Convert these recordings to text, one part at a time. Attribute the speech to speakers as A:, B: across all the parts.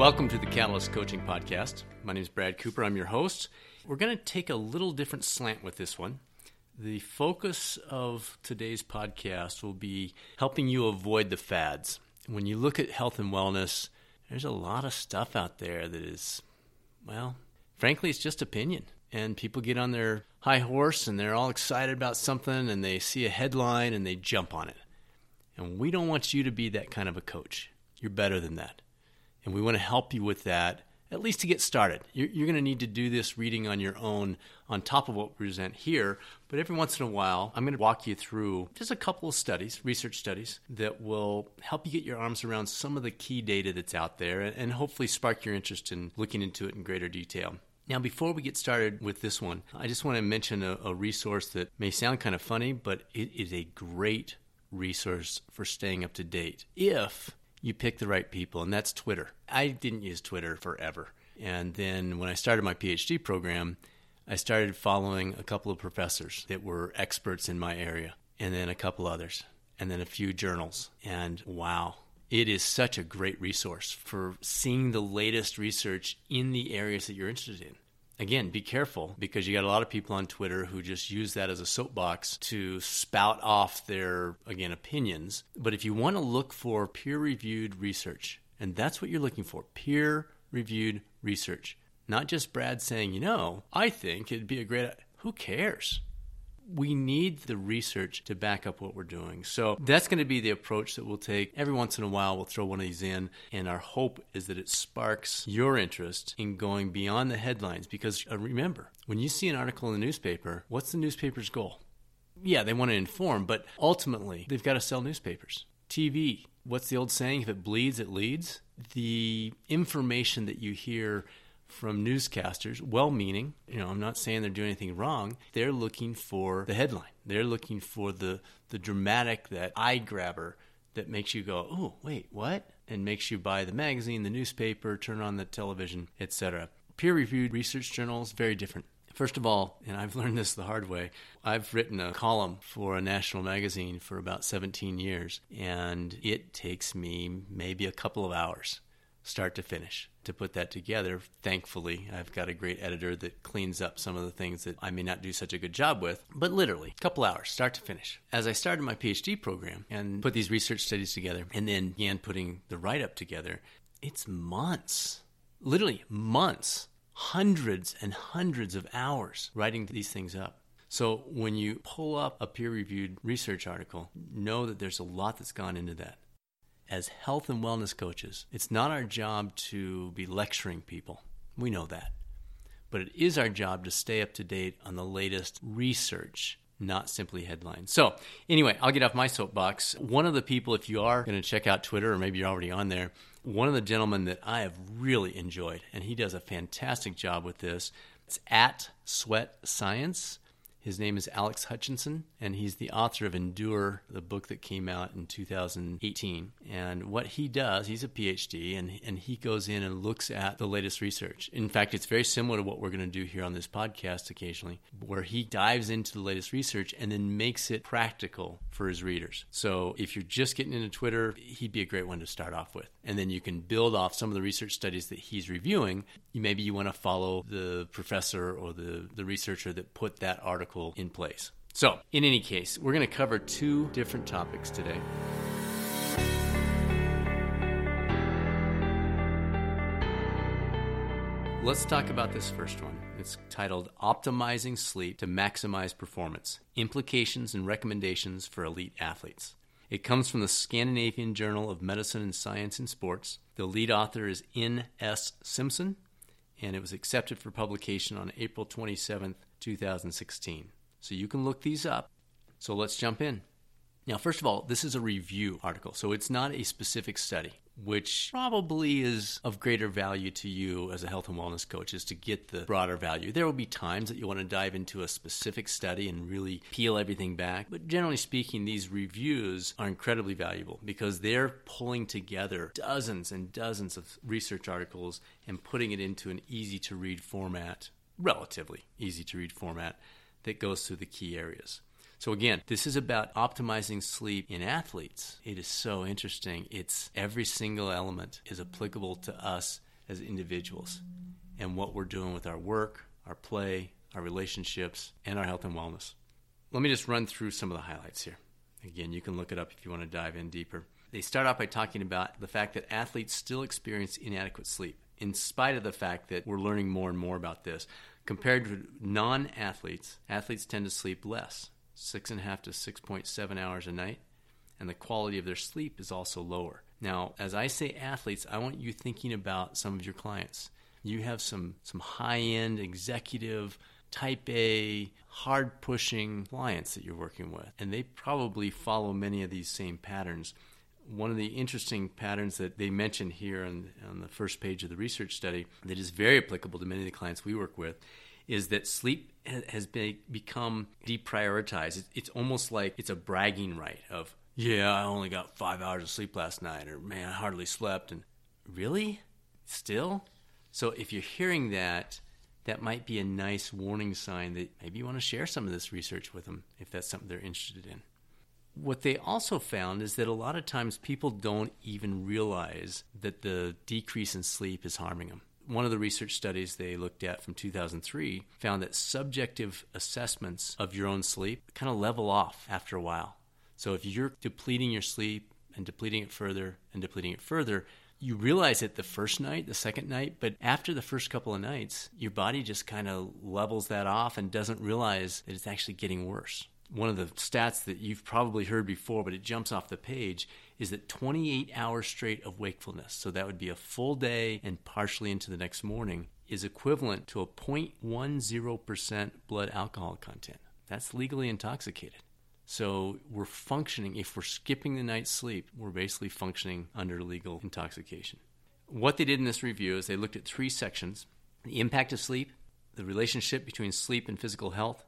A: Welcome to the Catalyst Coaching Podcast. My name is Brad Cooper. I'm your host. We're going to take a little different slant with this one. The focus of today's podcast will be helping you avoid the fads. When you look at health and wellness, there's a lot of stuff out there that is, well, frankly, it's just opinion. And people get on their high horse and they're all excited about something and they see a headline and they jump on it. And we don't want you to be that kind of a coach. You're better than that. And we want to help you with that, at least to get started. You're, you're going to need to do this reading on your own on top of what we present here. But every once in a while, I'm going to walk you through just a couple of studies, research studies, that will help you get your arms around some of the key data that's out there and, and hopefully spark your interest in looking into it in greater detail. Now, before we get started with this one, I just want to mention a, a, resource that may sound kind of funny, but it is a great resource for staying up to date if you pick the right people, and that's Twitter. I didn't use Twitter forever. And then when I started my PhD program, I started following a couple of professors that were experts in my area, and then a couple others, and then a few journals. And wow, it is such a great resource for seeing the latest research in the areas that you're interested in again, be careful because you got a lot of people on Twitter who just use that as a soapbox to spout off their, again, opinions. But if you want to look for peer reviewed research, and that's what you're looking for peer reviewed research, not just Brad saying, you know, I think it'd be a great, who cares? We need the research to back up what we're doing. So that's going to be the approach that we'll take. Every once in a while, we'll throw one of these in, and our hope is that it sparks your interest in going beyond the headlines. Because uh, remember, when you see an article in the newspaper, what's the newspaper's goal? Yeah, they want to inform, but ultimately, they've got to sell newspapers. TV, what's the old saying? If it bleeds, it leads. The information that you hear from newscasters, well meaning, you know, I'm not saying they're doing anything wrong. They're looking for the headline. They're looking for the the dramatic, that eye grabber that makes you go, "Oh, wait, what?" and makes you buy the magazine, the newspaper, turn on the television, etc. Peer-reviewed research journals very different. First of all, and I've learned this the hard way, I've written a column for a national magazine for about 17 years, and it takes me maybe a couple of hours start to finish to put that together. Thankfully, I've got a great editor that cleans up some of the things that I may not do such a good job with, but literally, a couple hours, start to finish. As I started my PhD program and put these research studies together and then began putting the write up together, it's months, literally months, hundreds and hundreds of hours writing these things up. So when you pull up a peer reviewed research article, know that there's a lot that's gone into that as health and wellness coaches, it's not our job to be lecturing people. We know that. But it is our job to stay up to date on the latest research, not simply headlines. So, anyway, I'll get off my soapbox. One of the people, if you are going to check out Twitter, or maybe you're already on there, one of the gentlemen that I have really enjoyed, and he does a fantastic job with this, it's at Sweat Science. His name is Alex Hutchinson, and he's the author of Endure, the book that came out in 2018. And what he does, he's a PhD, and, and he goes in and looks at the latest research. In fact, it's very similar to what we're going to do here on this podcast occasionally, where he dives into the latest research and then makes it practical for his readers. So if you're just getting into Twitter, he'd be a great one to start off with. And then you can build off some of the research studies that he's reviewing. Maybe you want to follow the professor or the, the researcher that put that article in place. So, in any case, we're going to cover two different topics today. Let's talk about this first one. It's titled Optimizing Sleep to Maximize Performance Implications and Recommendations for Elite Athletes. It comes from the Scandinavian Journal of Medicine and Science in Sports. The lead author is N.S. Simpson, and it was accepted for publication on April 27th, 2016. So you can look these up. So let's jump in. Now, first of all, this is a review article, so it's not a specific study, which probably is of greater value to you as a health and wellness coach is to get the broader value. There will be times that you want to dive into a specific study and really peel everything back, but generally speaking, these reviews are incredibly valuable because they're pulling together dozens and dozens of research articles and putting it into an easy to read format relatively easy to read format that goes through the key areas. So again, this is about optimizing sleep in athletes. It is so interesting. It's every single element is applicable to us as individuals and what we're doing with our work, our play, our relationships, and our health and wellness. Let me just run through some of the highlights here. Again, you can look it up if you want to dive in deeper. They start off by talking about the fact that athletes still experience inadequate sleep, in spite of the fact that we're learning more and more about this. Compared to non athletes, athletes tend to sleep less, six and a half to 6.7 hours a night, and the quality of their sleep is also lower. Now, as I say athletes, I want you thinking about some of your clients. You have some, some high end executive type A, hard pushing clients that you're working with, and they probably follow many of these same patterns. One of the interesting patterns that they mention here on, on the first page of the research study that is very applicable to many of the clients we work with is that sleep has been, become deprioritized. It's almost like it's a bragging right of, yeah, I only got five hours of sleep last night, or man, I hardly slept. And really? Still? So if you're hearing that, that might be a nice warning sign that maybe you want to share some of this research with them if that's something they're interested in. What they also found is that a lot of times people don't even realize that the decrease in sleep is harming them. One of the research studies they looked at from 2003 found that subjective assessments of your own sleep kind of level off after a while. So if you're depleting your sleep and depleting it further and depleting it further, you realize it the first night, the second night, but after the first couple of nights, your body just kind of levels that off and doesn't realize that it's actually getting worse. One of the stats that you've probably heard before, but it jumps off the page, is that 28 hours straight of wakefulness, so that would be a full day and partially into the next morning, is equivalent to a 0.10% blood alcohol content. That's legally intoxicated. So we're functioning, if we're skipping the night's sleep, we're basically functioning under legal intoxication. What they did in this review is they looked at three sections the impact of sleep, the relationship between sleep and physical health,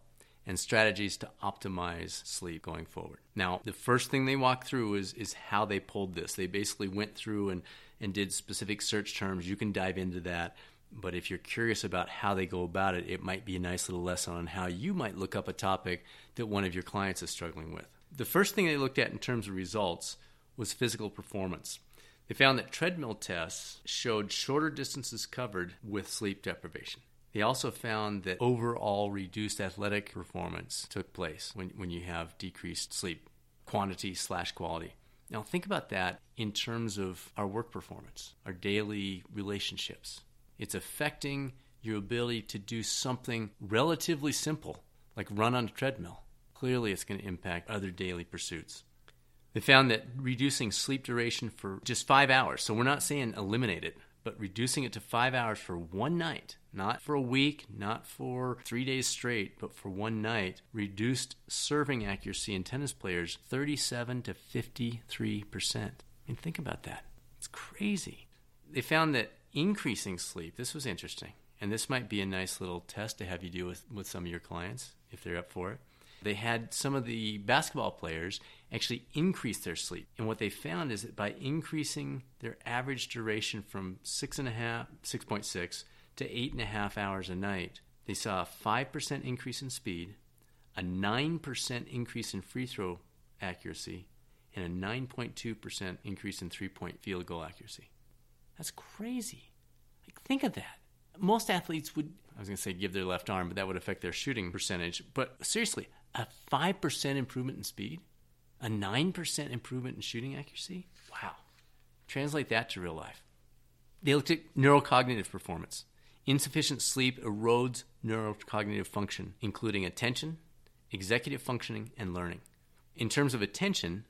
A: and strategies to optimize sleep going forward. Now, the first thing they walked through is, is how they pulled this. They basically went through and, and did specific search terms. You can dive into that. But if you're curious about how they go about it, it might be a nice little lesson on how you might look up a topic that one of your clients is struggling with. The first thing they looked at in terms of results was physical performance. They found that treadmill tests showed shorter distances covered with sleep deprivation. They also found that overall reduced athletic performance took place when, when you have decreased sleep quantity slash quality. Now, think about that in terms of our work performance, our daily relationships, it's affecting your ability to do something relatively simple, like run on a treadmill. Clearly, it's going to impact other daily pursuits. They found that reducing sleep duration for just five hours, so we're not saying eliminate it, but reducing it to five hours for one night, not for a week, not for three days straight, but for one night, reduced serving accuracy in tennis players 37 to 53%. I mean, think about that. It's crazy. They found that increasing sleep, this was interesting. And this might be a nice little test to have you do with, with some of your clients if they're up for it. They had some of the basketball players actually increase their sleep. And what they found is that by increasing their average duration from six and a half, 6.6 to eight and a half hours a night, they saw a 5% increase in speed, a 9% increase in free throw accuracy, and a 9.2% increase in three point field goal accuracy. That's crazy. Like, think of that. Most athletes would, I was going to say give their left arm, but that would affect their shooting percentage. But seriously, a 5% improvement in speed, a 9% improvement in shooting accuracy. Wow. Translate that to real life. They looked at neurocognitive performance. Insufficient sleep erodes neurocognitive function, including attention, executive functioning, and learning. In terms of attention,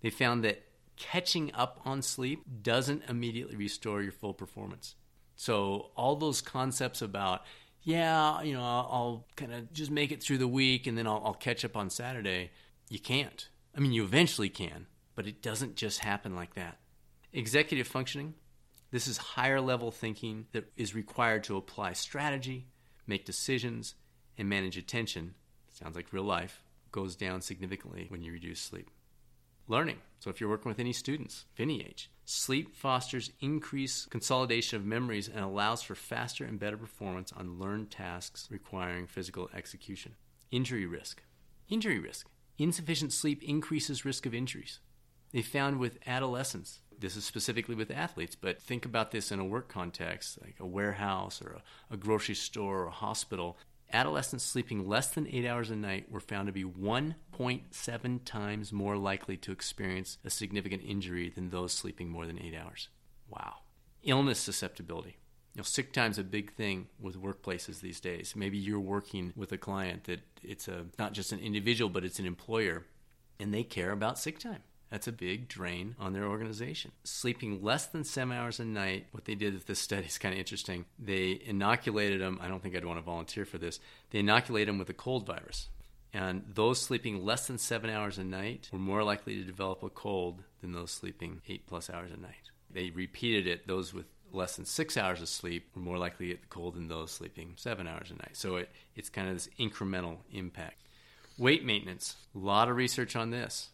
A: they found that catching up on sleep doesn't immediately restore your full performance. So, all those concepts about, yeah, you know, I'll, I'll kind of just make it through the week and then I'll, I'll catch up on Saturday, you can't. I mean, you eventually can, but it doesn't just happen like that. Executive functioning this is higher level thinking that is required to apply strategy, make decisions, and manage attention. Sounds like real life. Goes down significantly when you reduce sleep. Learning. So if you're working with any students of any age, sleep fosters increased consolidation of memories and allows for faster and better performance on learned tasks requiring physical execution. Injury risk. Injury risk. Insufficient sleep increases risk of injuries. They found with adolescents this is specifically with athletes, but think about this in a work context, like a warehouse or a, a grocery store or a hospital. Adolescents sleeping less than eight hours a night were found to be 1.7 times more likely to experience a significant injury than those sleeping more than eight hours. Wow. Illness susceptibility. You know, sick time's a big thing with workplaces these days. Maybe you're working with a client that it's a not just an individual, but it's an employer, and they care about sick time. That's a big drain on their organization. Sleeping less than seven hours a night, what they did with this study is kind of interesting. They inoculated them, I don't think I'd want to volunteer for this, they inoculated them with a cold virus. And those sleeping less than seven hours a night were more likely to develop a cold than those sleeping eight plus hours a night. They repeated it, those with less than six hours of sleep were more likely to get the cold than those sleeping seven hours a night. So it, it's kind of this incremental impact. Weight maintenance, a lot of research on this.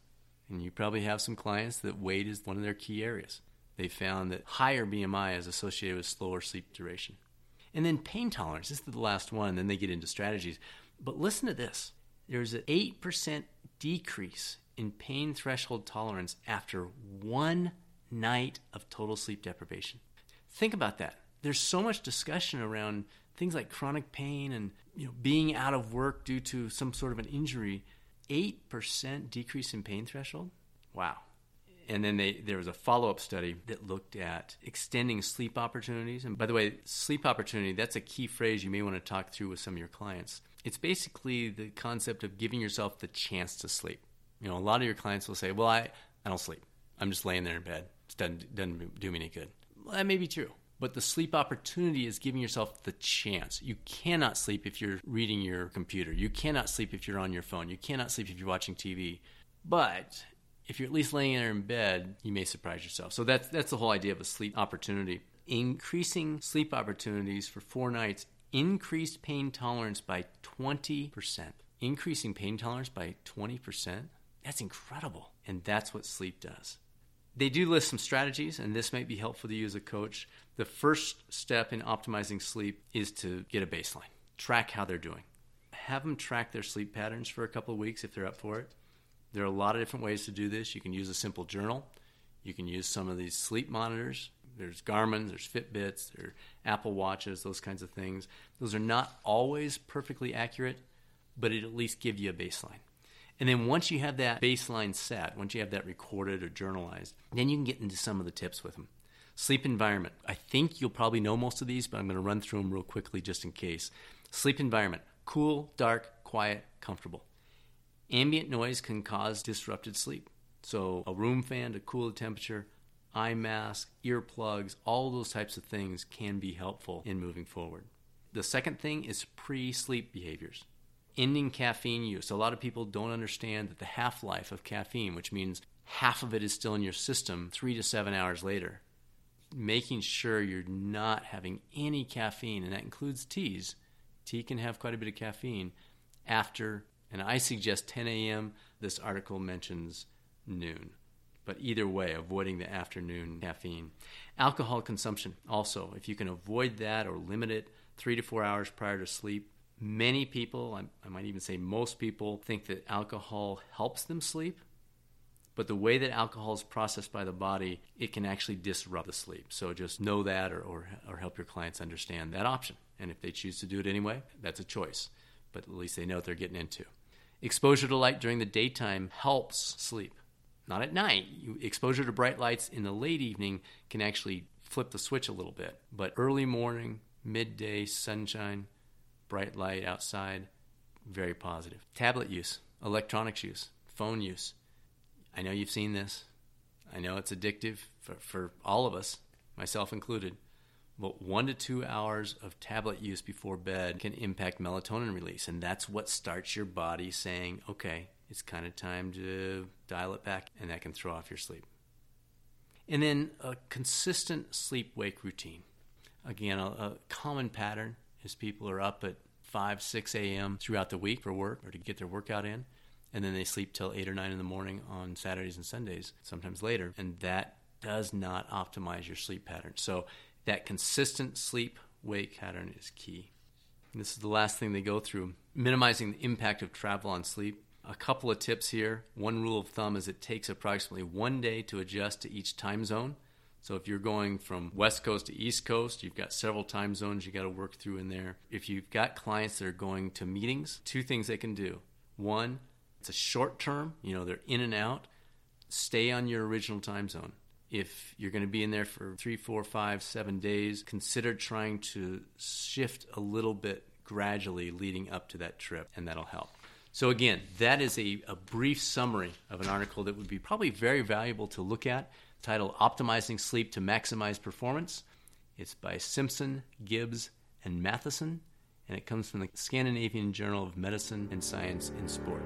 A: And you probably have some clients that weight is one of their key areas. They found that higher BMI is associated with slower sleep duration. And then pain tolerance, this is the last one, then they get into strategies. But listen to this there's an 8% decrease in pain threshold tolerance after one night of total sleep deprivation. Think about that. There's so much discussion around things like chronic pain and you know, being out of work due to some sort of an injury 8% decrease in pain threshold? Wow. And then they, there was a follow up study that looked at extending sleep opportunities. And by the way, sleep opportunity, that's a key phrase you may want to talk through with some of your clients. It's basically the concept of giving yourself the chance to sleep. You know, a lot of your clients will say, Well, I, I don't sleep. I'm just laying there in bed. It doesn't, doesn't do me any good. Well, that may be true. But the sleep opportunity is giving yourself the chance. You cannot sleep if you're reading your computer. You cannot sleep if you're on your phone. You cannot sleep if you're watching TV. But if you're at least laying there in bed, you may surprise yourself. So that's that's the whole idea of a sleep opportunity. Increasing sleep opportunities for four nights increased pain tolerance by 20%. Increasing pain tolerance by 20%? That's incredible. And that's what sleep does. They do list some strategies, and this might be helpful to you as a coach. The first step in optimizing sleep is to get a baseline, track how they're doing. Have them track their sleep patterns for a couple of weeks if they're up for it. There are a lot of different ways to do this. You can use a simple journal, you can use some of these sleep monitors. There's Garmin, there's Fitbits, there's Apple Watches, those kinds of things. Those are not always perfectly accurate, but it at least give you a baseline. And then once you have that baseline set, once you have that recorded or journalized, then you can get into some of the tips with them. Sleep environment. I think you'll probably know most of these, but I'm going to run through them real quickly just in case. Sleep environment cool, dark, quiet, comfortable. Ambient noise can cause disrupted sleep. So, a room fan to cool the temperature, eye mask, earplugs, all those types of things can be helpful in moving forward. The second thing is pre sleep behaviors ending caffeine use. A lot of people don't understand that the half life of caffeine, which means half of it is still in your system three to seven hours later. Making sure you're not having any caffeine, and that includes teas. Tea can have quite a bit of caffeine after, and I suggest 10 a.m. This article mentions noon. But either way, avoiding the afternoon caffeine. Alcohol consumption, also, if you can avoid that or limit it three to four hours prior to sleep, Many people, I, might even say most people, think that alcohol helps them sleep. But the way that alcohol is processed by the body, it can actually disrupt the sleep. So just know that or, or, or help your clients understand that option. And if they choose to do it anyway, that's a choice. But at least they know what they're getting into. Exposure to light during the daytime helps sleep. Not at night. Exposure to bright lights in the late evening can actually flip the switch a little bit. But early morning, midday, sunshine, bright light outside, very positive. Tablet use, electronics use, phone use. I know you've seen this. I know it's addictive for, for all of us, myself included. But one to two hours of tablet use before bed can impact melatonin release. And that's what starts your body saying, okay, it's kind of time to dial it back. And that can throw off your sleep. And then a consistent sleep wake routine. Again, a, a common pattern is people are up at 5, 6 a.m. throughout the week for work or to get their workout in. And then they sleep till 8 or 9 in the morning on Saturdays and Sundays, sometimes later. And that does not optimize your sleep pattern. So that consistent sleep wake pattern is key. And this is the last thing they go through minimizing the impact of travel on sleep. A couple of tips here. One rule of thumb is it takes approximately one day to adjust to each time zone. So if you're going from West Coast to East Coast, you've got several time zones you got to work through in there. If you've got clients that are going to meetings, two things they can do. One, it's a short term, you know, they're in and out. Stay on your original time zone. If you're going to be in there for three, four, five, seven days, consider trying to shift a little bit gradually leading up to that trip, and that'll help. So, again, that is a, a brief summary of an article that would be probably very valuable to look at titled Optimizing Sleep to Maximize Performance. It's by Simpson, Gibbs, and Matheson, and it comes from the Scandinavian Journal of Medicine and Science in Sport.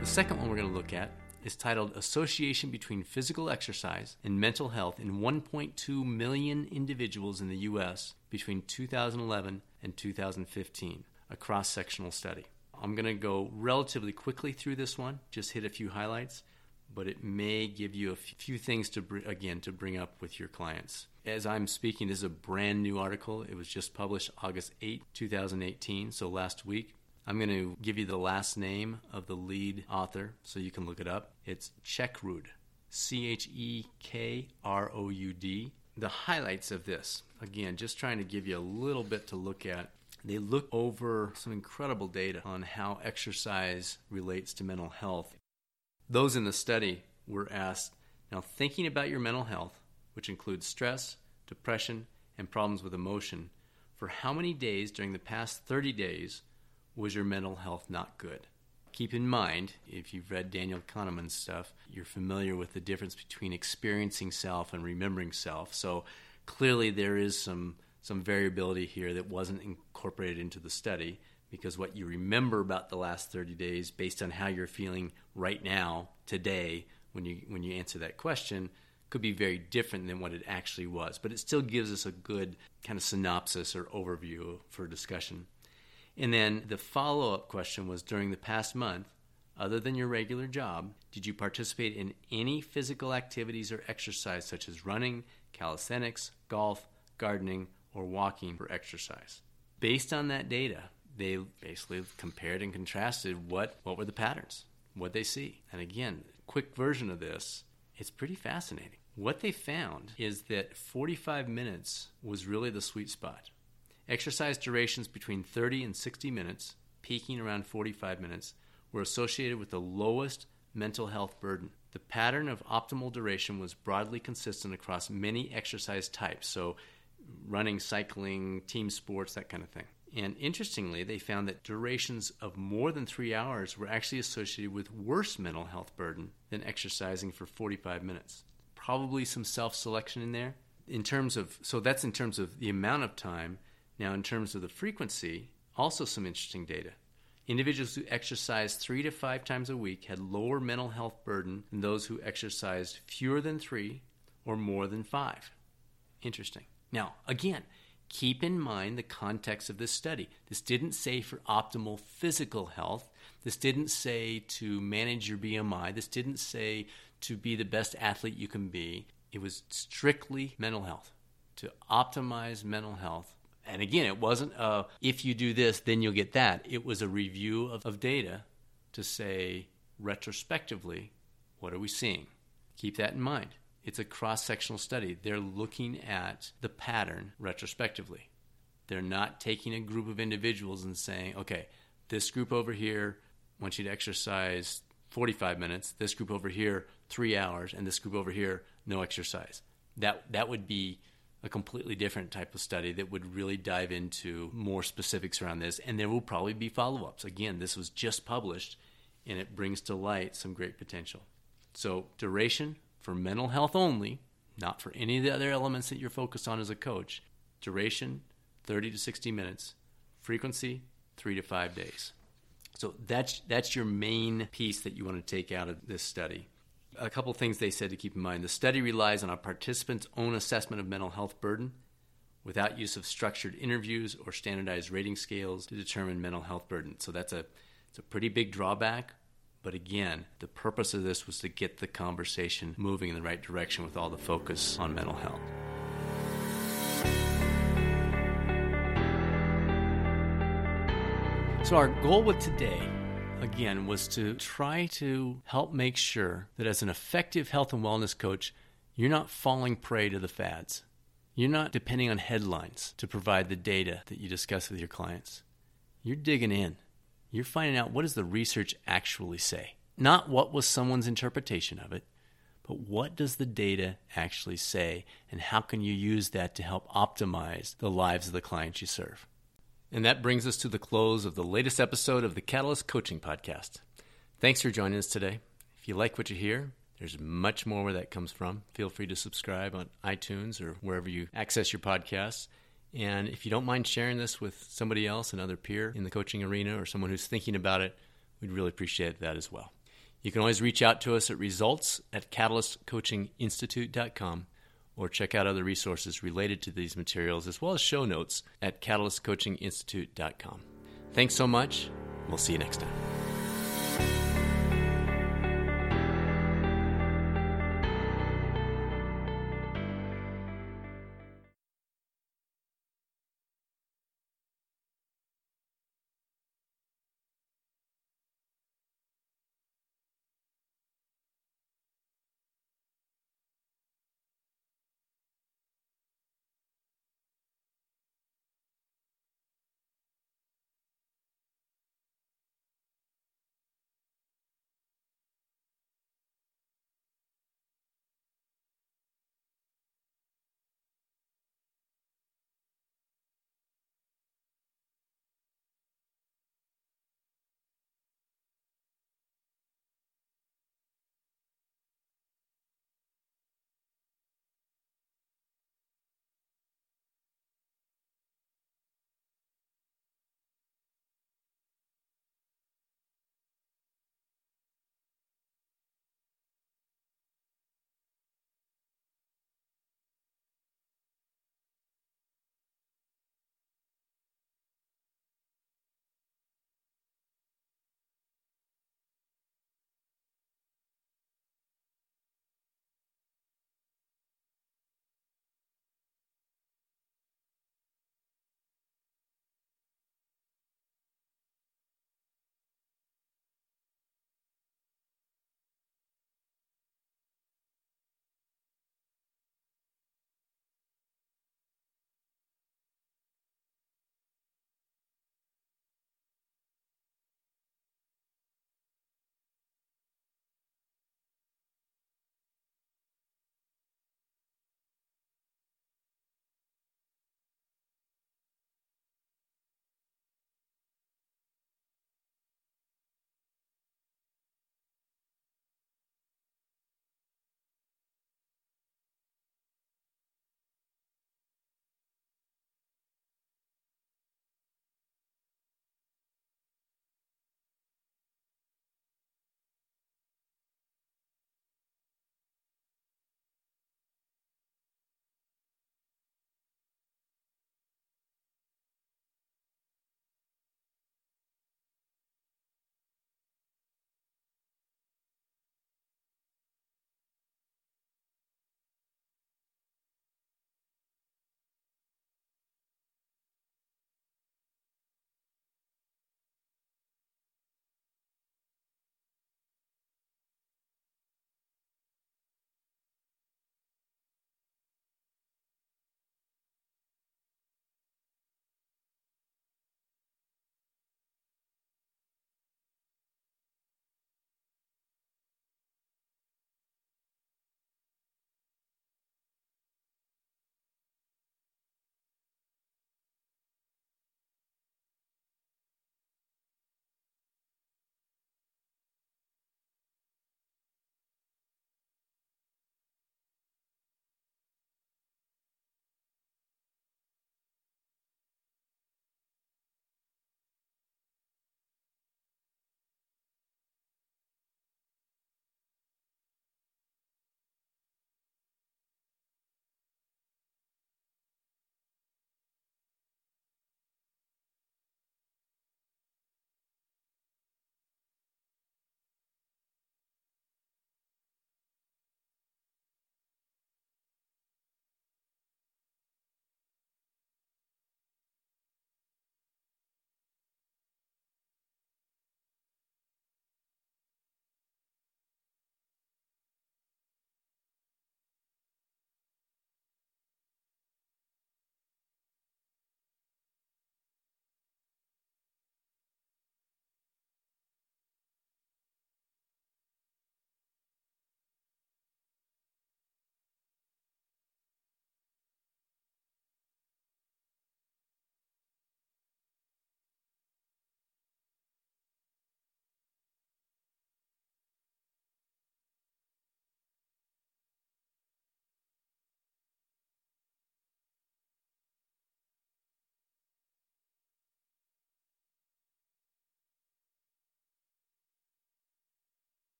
A: The second one we're going to look at is titled Association Between Physical Exercise and Mental Health in 1.2 Million Individuals in the U.S. between 2011 and 2015, a cross sectional study. I'm going to go relatively quickly through this one, just hit a few highlights, but it may give you a few things to again to bring up with your clients. As I'm speaking, this is a brand new article. It was just published August 8, 2018, so last week. I'm going to give you the last name of the lead author so you can look it up. It's Chekroud, C H E K R O U D. The highlights of this, again, just trying to give you a little bit to look at they look over some incredible data on how exercise relates to mental health. Those in the study were asked now, thinking about your mental health, which includes stress, depression, and problems with emotion, for how many days during the past 30 days was your mental health not good? Keep in mind, if you've read Daniel Kahneman's stuff, you're familiar with the difference between experiencing self and remembering self. So clearly, there is some some variability here that wasn't incorporated into the study because what you remember about the last 30 days based on how you're feeling right now today when you when you answer that question could be very different than what it actually was. But it still gives us a good kind of synopsis or overview for discussion. And then the follow-up question was during the past month other than your regular job did you participate in any physical activities or exercise such as running calisthenics golf gardening or walking for exercise. Based on that data, they basically compared and contrasted what, what were the patterns, what they see. And again, quick version of this, it's pretty fascinating. What they found is that 45 minutes was really the sweet spot. Exercise durations between 30 and 60 minutes, peaking around 45 minutes, were associated with the lowest mental health burden. The pattern of optimal duration was broadly consistent across many exercise types. So running, cycling, team sports, that kind of thing. And interestingly, they found that durations of more than three hours were actually associated with worse mental health burden than exercising for 45 minutes. Probably some self selection in there. In terms of, so that's in terms of the amount of time. Now, in terms of the frequency, also some interesting data. Individuals who exercised three to five times a week had lower mental health burden than those who exercised fewer than three or more than five. Interesting. Now, again, keep in mind the context of this study. This didn't say for optimal physical health. This didn't say to manage your BMI. This didn't say to be the best athlete you can be. It was strictly mental health, to optimize mental health. And again, it wasn't a, if you do this, then you'll get that. It was a review of, of data to say retrospectively, what are we seeing? Keep that in mind. It's a cross sectional study. They're looking at the pattern retrospectively. They're not taking a group of individuals and saying, okay, this group over here wants you to exercise 45 minutes, this group over here, three hours, and this group over here, no exercise. That, that would be a completely different type of study that would really dive into more specifics around this. And there will probably be follow ups. Again, this was just published and it brings to light some great potential. So, duration, for mental health only, not for any of the other elements that you're focused on as a coach. Duration 30 to 60 minutes, frequency 3 to 5 days. So that's that's your main piece that you want to take out of this study. A couple things they said to keep in mind. The study relies on a participant's own assessment of mental health burden without use of structured interviews or standardized rating scales to determine mental health burden. So that's a it's a pretty big drawback but again, the purpose of this was to get the conversation moving in the right direction with all the focus on mental health. So, our goal with today, again, was to try to help make sure that as an effective health and wellness coach, you're not falling prey to the fads. You're not depending on headlines to provide the data that you discuss with your clients. You're digging in. You're finding out what does the research actually say. Not what was someone's interpretation of it, but what does the data actually say and how can you use that to help optimize the lives of the clients you serve? And that brings us to the close of the latest episode of the Catalyst Coaching Podcast. Thanks for joining us today. If you like what you hear, there's much more where that comes from. Feel free to subscribe on iTunes or wherever you access your podcasts. And if you don't mind sharing this with somebody else, another peer in the coaching arena, or someone who's thinking about it, we'd really appreciate that as well. You can always reach out to us at results at catalystcoachinginstitute.com or check out other resources related to these materials as well as show notes at catalystcoachinginstitute.com. Thanks so much. We'll see you next time.